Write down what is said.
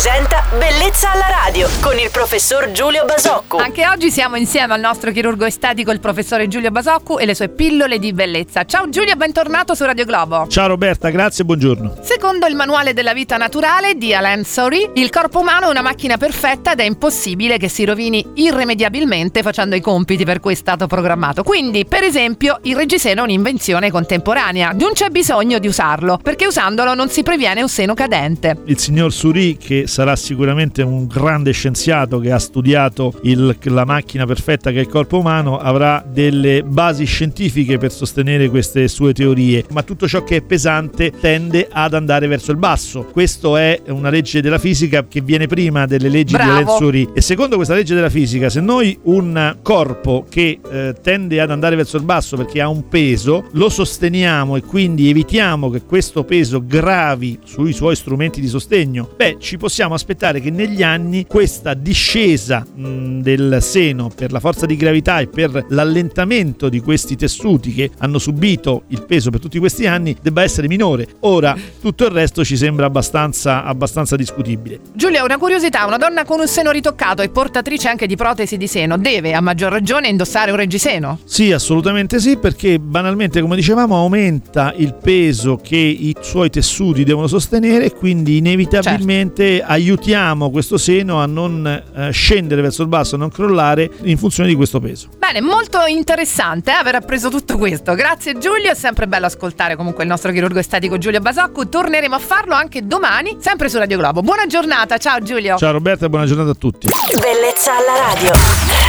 presenta Bellezza alla radio con il professor Giulio Basocco. Anche oggi siamo insieme al nostro chirurgo estetico, il professore Giulio Basoccu e le sue pillole di bellezza. Ciao Giulio, bentornato su Radio Globo. Ciao Roberta, grazie e buongiorno. Secondo il manuale della vita naturale di Alain Sori, il corpo umano è una macchina perfetta ed è impossibile che si rovini irrimediabilmente facendo i compiti per cui è stato programmato. Quindi, per esempio, il reggiseno è un'invenzione contemporanea. Non c'è bisogno di usarlo, perché usandolo non si previene un seno cadente. Il signor Suri, che sarà sicuramente un grande scienziato che ha studiato il- la macchina perfetta che è il corpo umano, avrà delle basi scientifiche per sostenere queste sue teorie, ma tutto ciò che è pesante tende ad andare verso il basso. Questa è una legge della fisica che viene prima delle leggi Bravo. di Alain Suri. E secondo questa legge della fisica, se noi un corpo che eh, tende ad andare verso il basso perché ha un peso, lo sosteniamo e quindi evitiamo che questo peso gravi sui suoi strumenti di sostegno, beh, ci possiamo aspettare che negli anni questa discesa mh, del seno per la forza di gravità e per l'allentamento di questi tessuti che hanno subito il peso per tutti questi anni debba essere minore. Ora, tutto il resto ci sembra abbastanza, abbastanza discutibile. Giulia, una curiosità, una donna con un seno ritoccato e portatrice anche di protesi di seno deve a maggior ragione indossare un reggiseno? Sì, assolutamente sì, perché banalmente, come dicevamo, aumenta il peso che i suoi tessuti devono sostenere e quindi inevitabilmente aiutiamo questo seno a non eh, scendere verso il basso, a non crollare in funzione di questo peso. Bene, molto interessante eh, aver appreso tutto questo. Grazie Giulio, è sempre bello ascoltare comunque il nostro chirurgo estetico Giulio Basoccu. Torneremo a farlo anche domani, sempre su Radio Globo. Buona giornata, ciao Giulio. Ciao Roberta e buona giornata a tutti. Bellezza alla radio.